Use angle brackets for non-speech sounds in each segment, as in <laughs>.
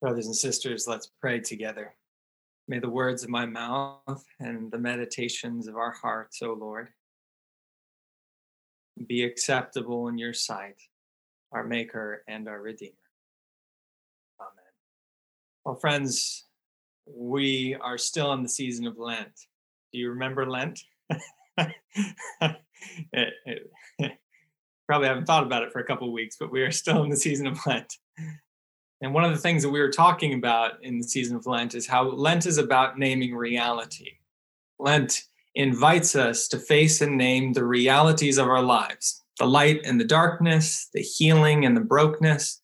Brothers and sisters, let's pray together. May the words of my mouth and the meditations of our hearts, O Lord, be acceptable in your sight, our Maker and our Redeemer. Amen. Well, friends, we are still in the season of Lent. Do you remember Lent? <laughs> <laughs> probably haven't thought about it for a couple weeks, but we are still in the season of Lent. And one of the things that we were talking about in the season of Lent is how Lent is about naming reality. Lent invites us to face and name the realities of our lives the light and the darkness, the healing and the brokenness,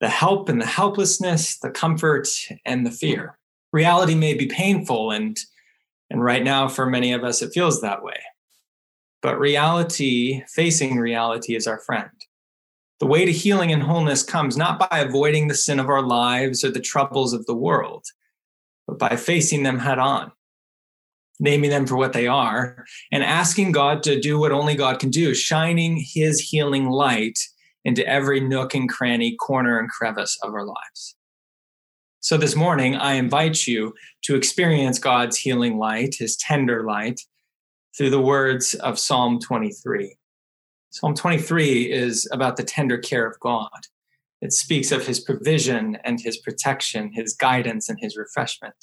the help and the helplessness, the comfort and the fear. Reality may be painful, and, and right now, for many of us, it feels that way. But reality, facing reality, is our friend. The way to healing and wholeness comes not by avoiding the sin of our lives or the troubles of the world, but by facing them head on, naming them for what they are, and asking God to do what only God can do, shining his healing light into every nook and cranny, corner and crevice of our lives. So this morning, I invite you to experience God's healing light, his tender light, through the words of Psalm 23. Psalm 23 is about the tender care of God. It speaks of his provision and his protection, his guidance and his refreshment.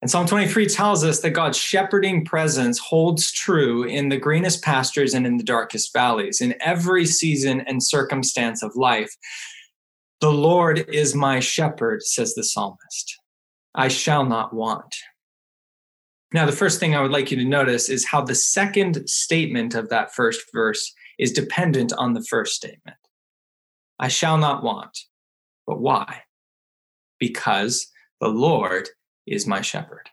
And Psalm 23 tells us that God's shepherding presence holds true in the greenest pastures and in the darkest valleys, in every season and circumstance of life. The Lord is my shepherd, says the psalmist. I shall not want. Now, the first thing I would like you to notice is how the second statement of that first verse is dependent on the first statement. I shall not want. But why? Because the Lord is my shepherd.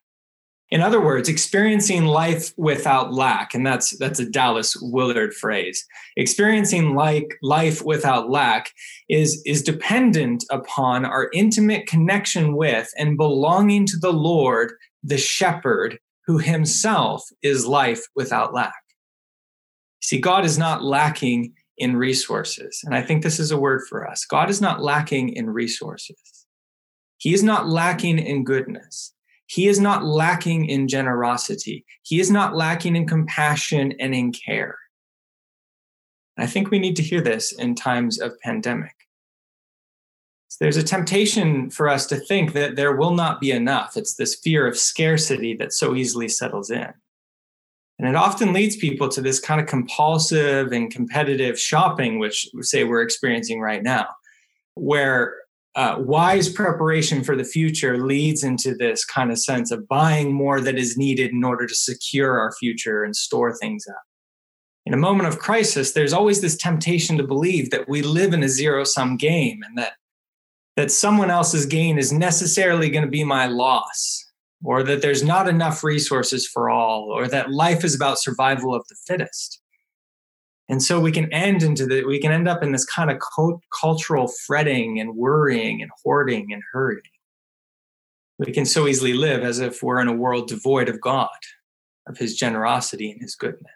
In other words, experiencing life without lack, and that's that's a Dallas Willard phrase. Experiencing like life without lack is is dependent upon our intimate connection with and belonging to the Lord, the shepherd who himself is life without lack. See, God is not lacking in resources. And I think this is a word for us. God is not lacking in resources. He is not lacking in goodness. He is not lacking in generosity. He is not lacking in compassion and in care. I think we need to hear this in times of pandemic. There's a temptation for us to think that there will not be enough. It's this fear of scarcity that so easily settles in. And it often leads people to this kind of compulsive and competitive shopping, which say we're experiencing right now, where uh, wise preparation for the future leads into this kind of sense of buying more that is needed in order to secure our future and store things up. In a moment of crisis, there's always this temptation to believe that we live in a zero sum game and that that someone else's gain is necessarily going to be my loss, or that there's not enough resources for all, or that life is about survival of the fittest. And so we can end into the we can end up in this kind of cultural fretting and worrying and hoarding and hurrying. We can so easily live as if we're in a world devoid of God, of his generosity and his goodness.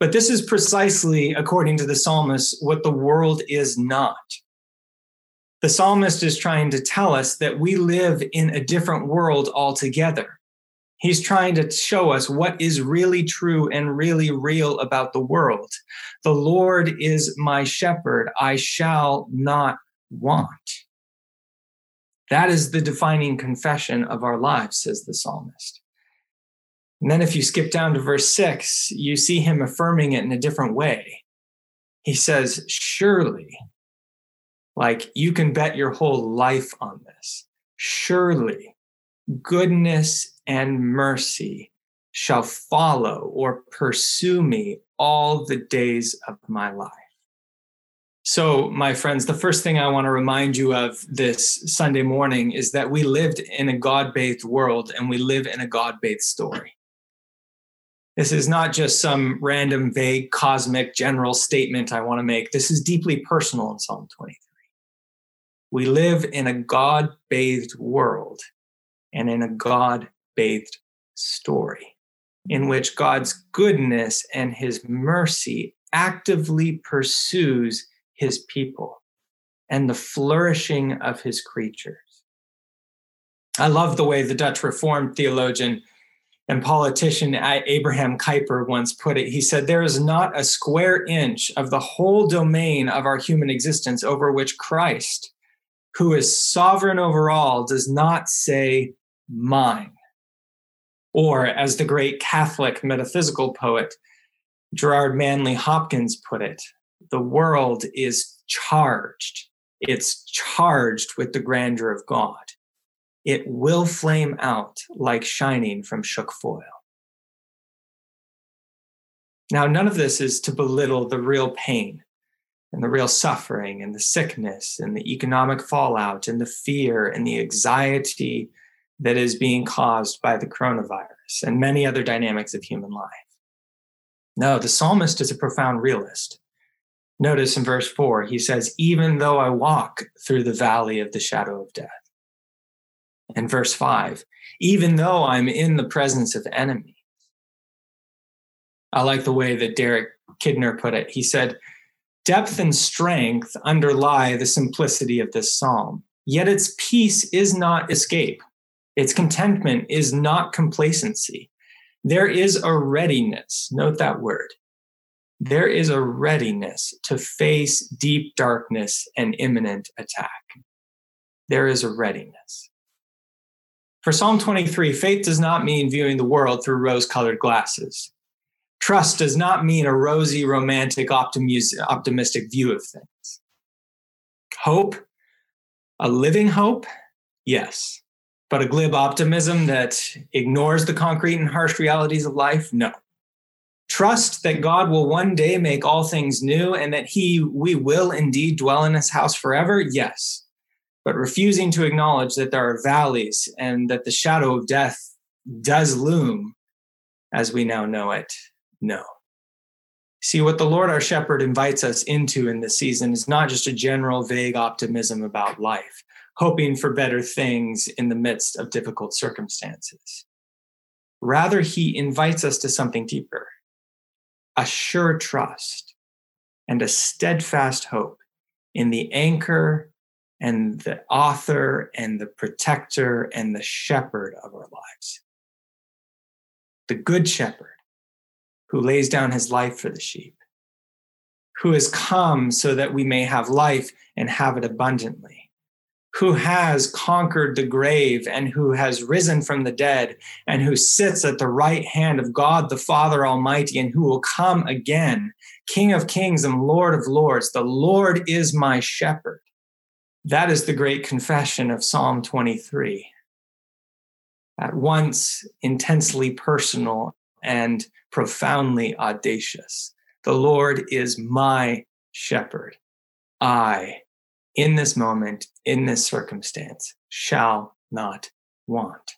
But this is precisely, according to the psalmist, what the world is not the psalmist is trying to tell us that we live in a different world altogether. He's trying to show us what is really true and really real about the world. The Lord is my shepherd. I shall not want. That is the defining confession of our lives, says the psalmist. And then if you skip down to verse six, you see him affirming it in a different way. He says, Surely like you can bet your whole life on this. Surely goodness and mercy shall follow or pursue me all the days of my life. So, my friends, the first thing I want to remind you of this Sunday morning is that we lived in a God bathed world and we live in a God bathed story. This is not just some random, vague, cosmic, general statement I want to make. This is deeply personal in Psalm 23. We live in a God bathed world and in a God bathed story in which God's goodness and his mercy actively pursues his people. and the flourishing of his creatures. I love the way the Dutch Reformed theologian and politician Abraham Kuyper once put it. He said, There is not a square inch of the whole domain of our human existence over which Christ, who is sovereign over all, does not say, Mine. Or, as the great Catholic metaphysical poet Gerard Manley Hopkins put it, the world is charged. It's charged with the grandeur of God. It will flame out like shining from shook foil. Now, none of this is to belittle the real pain and the real suffering and the sickness and the economic fallout and the fear and the anxiety that is being caused by the coronavirus and many other dynamics of human life. No, the psalmist is a profound realist. Notice in verse 4, he says, Even though I walk through the valley of the shadow of death. And verse 5, even though I'm in the presence of enemies. I like the way that Derek Kidner put it. He said, Depth and strength underlie the simplicity of this psalm, yet its peace is not escape. Its contentment is not complacency. There is a readiness, note that word. There is a readiness to face deep darkness and imminent attack. There is a readiness. For Psalm 23, faith does not mean viewing the world through rose colored glasses. Trust does not mean a rosy, romantic, optimistic view of things. Hope, a living hope, yes. But a glib optimism that ignores the concrete and harsh realities of life? No. Trust that God will one day make all things new and that he we will indeed dwell in his house forever? Yes. But refusing to acknowledge that there are valleys and that the shadow of death does loom as we now know it? No. See, what the Lord our shepherd invites us into in this season is not just a general vague optimism about life hoping for better things in the midst of difficult circumstances. Rather, he invites us to something deeper a sure trust and a steadfast hope in the anchor and the author and the protector and the shepherd of our lives. The good shepherd who lays down his life for the sheep, who has come so that we may have life and have it abundantly who has conquered the grave and who has risen from the dead and who sits at the right hand of God the Father Almighty and who will come again, King of kings and Lord of lords. The Lord is my shepherd. That is the great confession of Psalm 23. At once intensely personal and profoundly audacious. The Lord is my shepherd. I in this moment, in this circumstance, shall not want.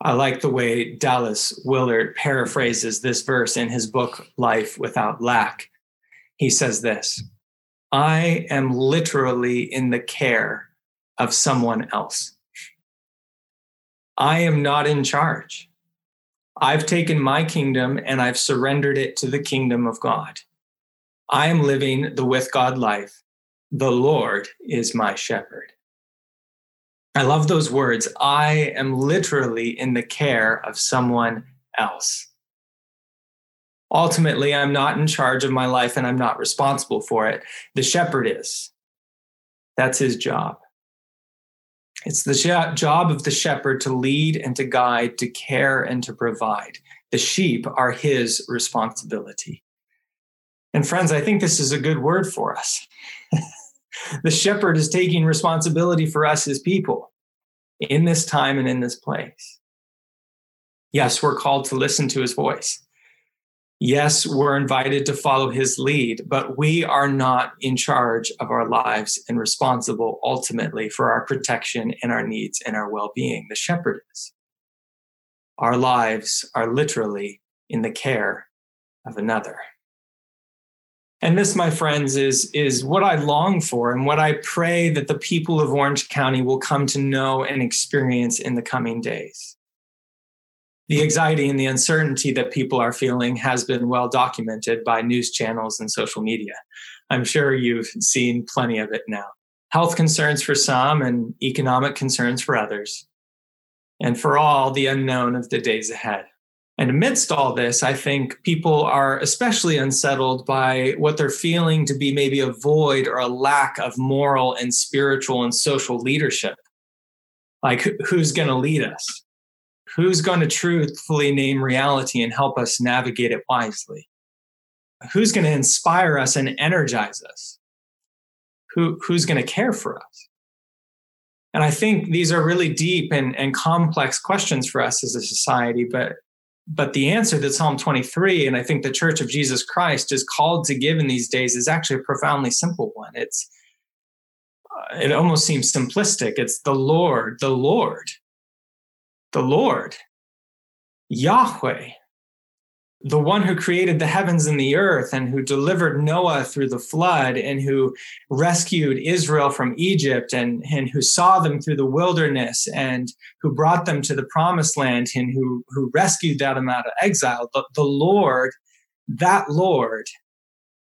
I like the way Dallas Willard paraphrases this verse in his book, Life Without Lack. He says this I am literally in the care of someone else. I am not in charge. I've taken my kingdom and I've surrendered it to the kingdom of God. I am living the with God life the Lord is my shepherd. I love those words. I am literally in the care of someone else. Ultimately, I'm not in charge of my life and I'm not responsible for it. The shepherd is. That's his job. It's the job of the shepherd to lead and to guide, to care and to provide. The sheep are his responsibility. And friends, I think this is a good word for us. <laughs> the shepherd is taking responsibility for us as people in this time and in this place. Yes, we're called to listen to his voice. Yes, we're invited to follow his lead, but we are not in charge of our lives and responsible ultimately for our protection and our needs and our well being. The shepherd is. Our lives are literally in the care of another. And this, my friends, is, is what I long for and what I pray that the people of Orange County will come to know and experience in the coming days. The anxiety and the uncertainty that people are feeling has been well documented by news channels and social media. I'm sure you've seen plenty of it now. Health concerns for some and economic concerns for others. And for all, the unknown of the days ahead. And amidst all this, I think people are especially unsettled by what they're feeling to be maybe a void or a lack of moral and spiritual and social leadership. Like, who's going to lead us? Who's going to truthfully name reality and help us navigate it wisely? Who's going to inspire us and energize us? Who, who's going to care for us? And I think these are really deep and, and complex questions for us as a society, but but the answer that Psalm 23 and I think the Church of Jesus Christ is called to give in these days is actually a profoundly simple one. It's uh, it almost seems simplistic. It's the Lord, the Lord, the Lord, Yahweh, the one who created the heavens and the earth and who delivered Noah through the flood and who rescued Israel from Egypt and, and who saw them through the wilderness and who brought them to the promised land and who, who rescued them out of exile. The, the Lord, that Lord,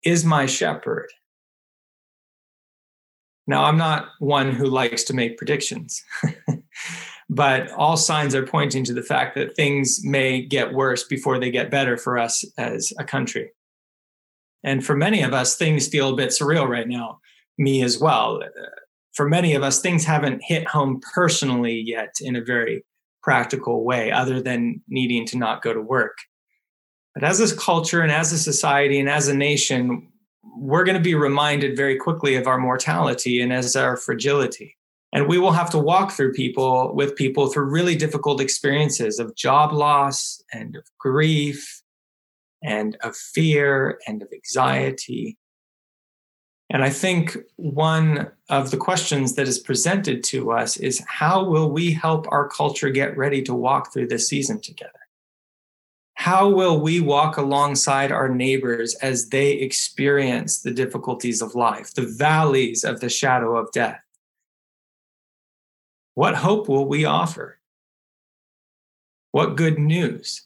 is my shepherd. Now, I'm not one who likes to make predictions. <laughs> but all signs are pointing to the fact that things may get worse before they get better for us as a country. And for many of us, things feel a bit surreal right now, me as well. Uh, for many of us, things haven't hit home personally yet in a very practical way, other than needing to not go to work. But as a culture and as a society and as a nation, we're going to be reminded very quickly of our mortality and as our fragility and we will have to walk through people with people through really difficult experiences of job loss and of grief and of fear and of anxiety. And i think one of the questions that is presented to us is how will we help our culture get ready to walk through this season together? How will we walk alongside our neighbors as they experience the difficulties of life the valleys of the shadow of death what hope will we offer? What good news?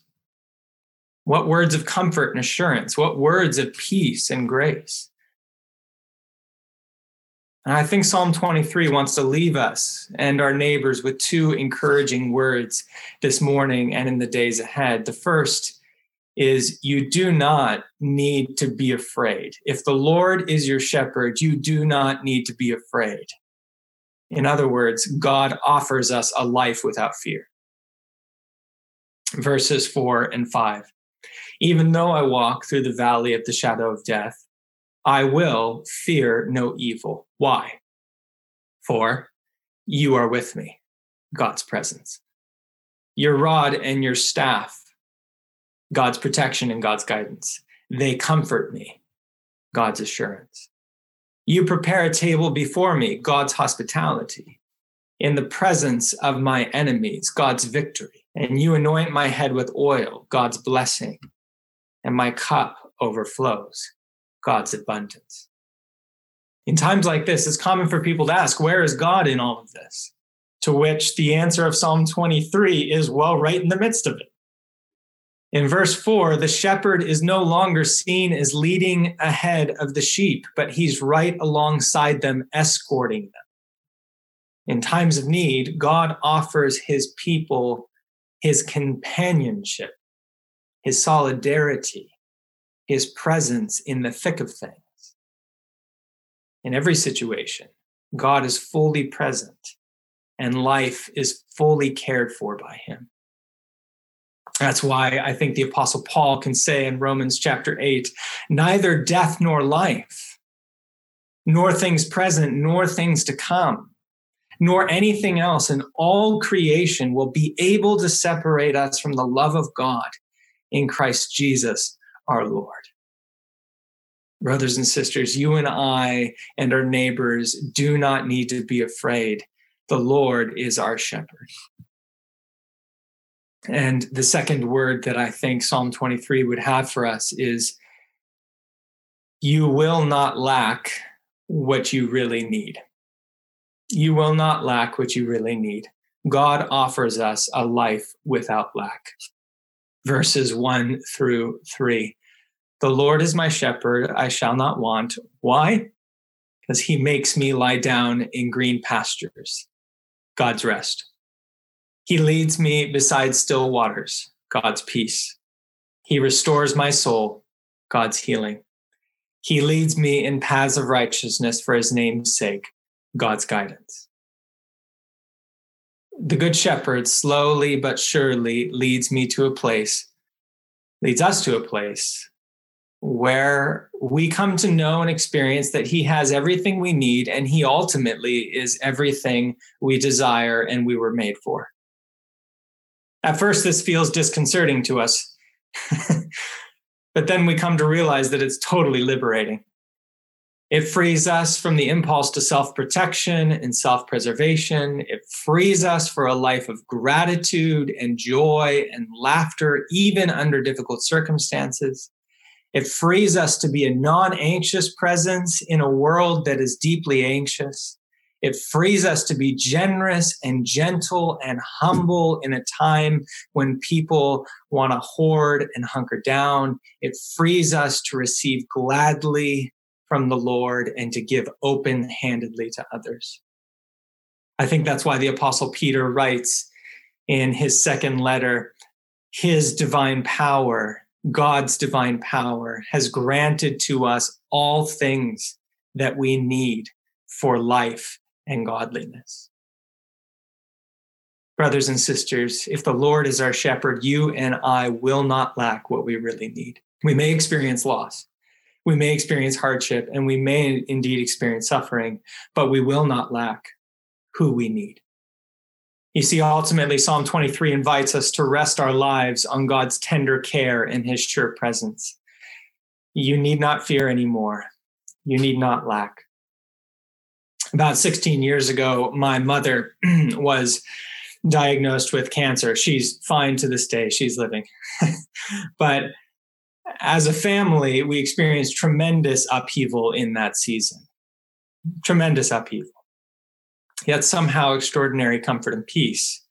What words of comfort and assurance? What words of peace and grace? And I think Psalm 23 wants to leave us and our neighbors with two encouraging words this morning and in the days ahead. The first is you do not need to be afraid. If the Lord is your shepherd, you do not need to be afraid. In other words, God offers us a life without fear. Verses four and five. Even though I walk through the valley of the shadow of death, I will fear no evil. Why? For you are with me, God's presence. Your rod and your staff, God's protection and God's guidance, they comfort me, God's assurance. You prepare a table before me, God's hospitality, in the presence of my enemies, God's victory. And you anoint my head with oil, God's blessing, and my cup overflows, God's abundance. In times like this, it's common for people to ask, Where is God in all of this? To which the answer of Psalm 23 is, Well, right in the midst of it. In verse 4, the shepherd is no longer seen as leading ahead of the sheep, but he's right alongside them, escorting them. In times of need, God offers his people his companionship, his solidarity, his presence in the thick of things. In every situation, God is fully present and life is fully cared for by him. That's why I think the Apostle Paul can say in Romans chapter 8 neither death nor life, nor things present, nor things to come, nor anything else in all creation will be able to separate us from the love of God in Christ Jesus our Lord. Brothers and sisters, you and I and our neighbors do not need to be afraid. The Lord is our shepherd. And the second word that I think Psalm 23 would have for us is you will not lack what you really need. You will not lack what you really need. God offers us a life without lack. verses 1 through 3. The Lord is my shepherd, I shall not want. Why? Because he makes me lie down in green pastures, God's rest. He leads me beside still waters, God's peace. He restores my soul, God's healing. He leads me in paths of righteousness for his name's sake, God's guidance. The Good Shepherd slowly but surely leads me to a place, leads us to a place where we come to know and experience that he has everything we need and he ultimately is everything we desire and we were made for. At first, this feels disconcerting to us, <laughs> but then we come to realize that it's totally liberating. It frees us from the impulse to self protection and self preservation. It frees us for a life of gratitude and joy and laughter, even under difficult circumstances. It frees us to be a non anxious presence in a world that is deeply anxious. It frees us to be generous and gentle and humble in a time when people want to hoard and hunker down. It frees us to receive gladly from the Lord and to give open handedly to others. I think that's why the Apostle Peter writes in his second letter His divine power God's divine power has granted to us all things that we need for life and godliness. Brothers and sisters, if the Lord is our shepherd, you and I will not lack what we really need. We may experience loss, we may experience hardship, and we may indeed experience suffering, but we will not lack who we need. You see, ultimately, Psalm 23 invites us to rest our lives on God's tender care and his sure presence. You need not fear anymore. You need not lack. About 16 years ago, my mother <clears throat> was diagnosed with cancer. She's fine to this day, she's living. <laughs> but as a family, we experienced tremendous upheaval in that season. Tremendous upheaval yet somehow extraordinary comfort and peace.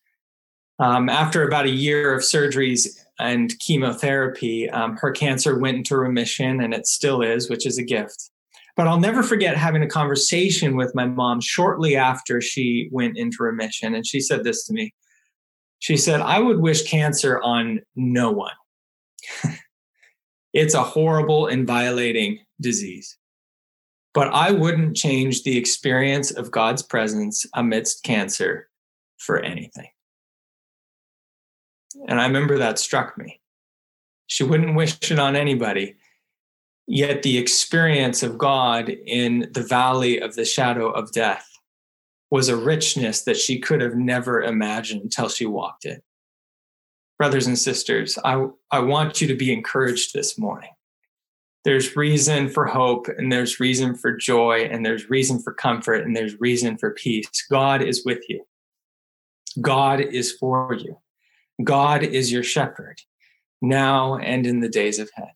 Um, after about a year of surgeries and chemotherapy, um, her cancer went into remission, and it still is, which is a gift. But I'll never forget having a conversation with my mom shortly after she went into remission. And she said this to me She said, I would wish cancer on no one. <laughs> it's a horrible and violating disease. But I wouldn't change the experience of God's presence amidst cancer for anything. And I remember that struck me. She wouldn't wish it on anybody. Yet the experience of God in the valley of the shadow of death was a richness that she could have never imagined until she walked it. Brothers and sisters, I, I want you to be encouraged this morning there's reason for hope and there's reason for joy and there's reason for comfort and there's reason for peace. God is with you. God is for you. God is your shepherd now and in the days ahead.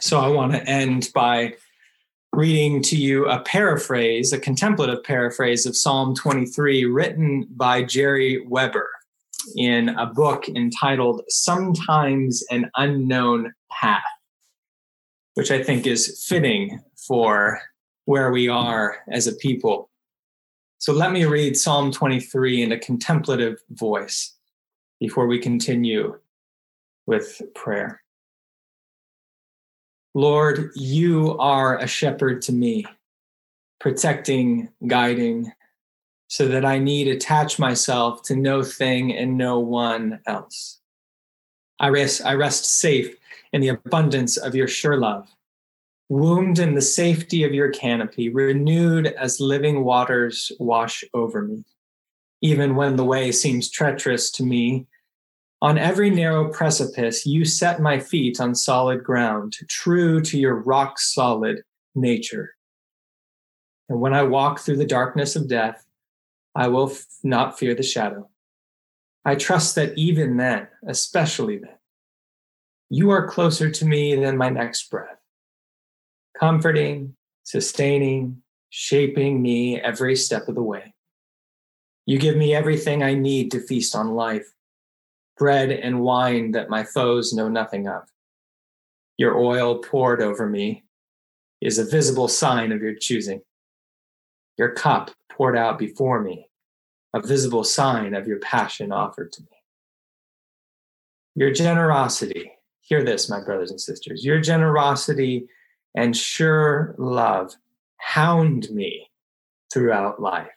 So I want to end by reading to you a paraphrase, a contemplative paraphrase of Psalm 23 written by Jerry Weber in a book entitled Sometimes an Unknown Path which I think is fitting for where we are as a people. So let me read Psalm 23 in a contemplative voice before we continue with prayer. Lord, you are a shepherd to me, protecting, guiding, so that I need attach myself to no thing and no one else. I rest, I rest safe in the abundance of your sure love, wombed in the safety of your canopy, renewed as living waters wash over me. Even when the way seems treacherous to me, on every narrow precipice, you set my feet on solid ground, true to your rock solid nature. And when I walk through the darkness of death, I will f- not fear the shadow. I trust that even then, especially then, you are closer to me than my next breath, comforting, sustaining, shaping me every step of the way. You give me everything I need to feast on life bread and wine that my foes know nothing of. Your oil poured over me is a visible sign of your choosing. Your cup poured out before me, a visible sign of your passion offered to me. Your generosity, hear this, my brothers and sisters, your generosity and sure love hound me throughout life.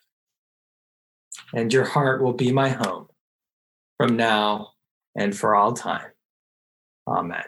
And your heart will be my home from now and for all time. Amen.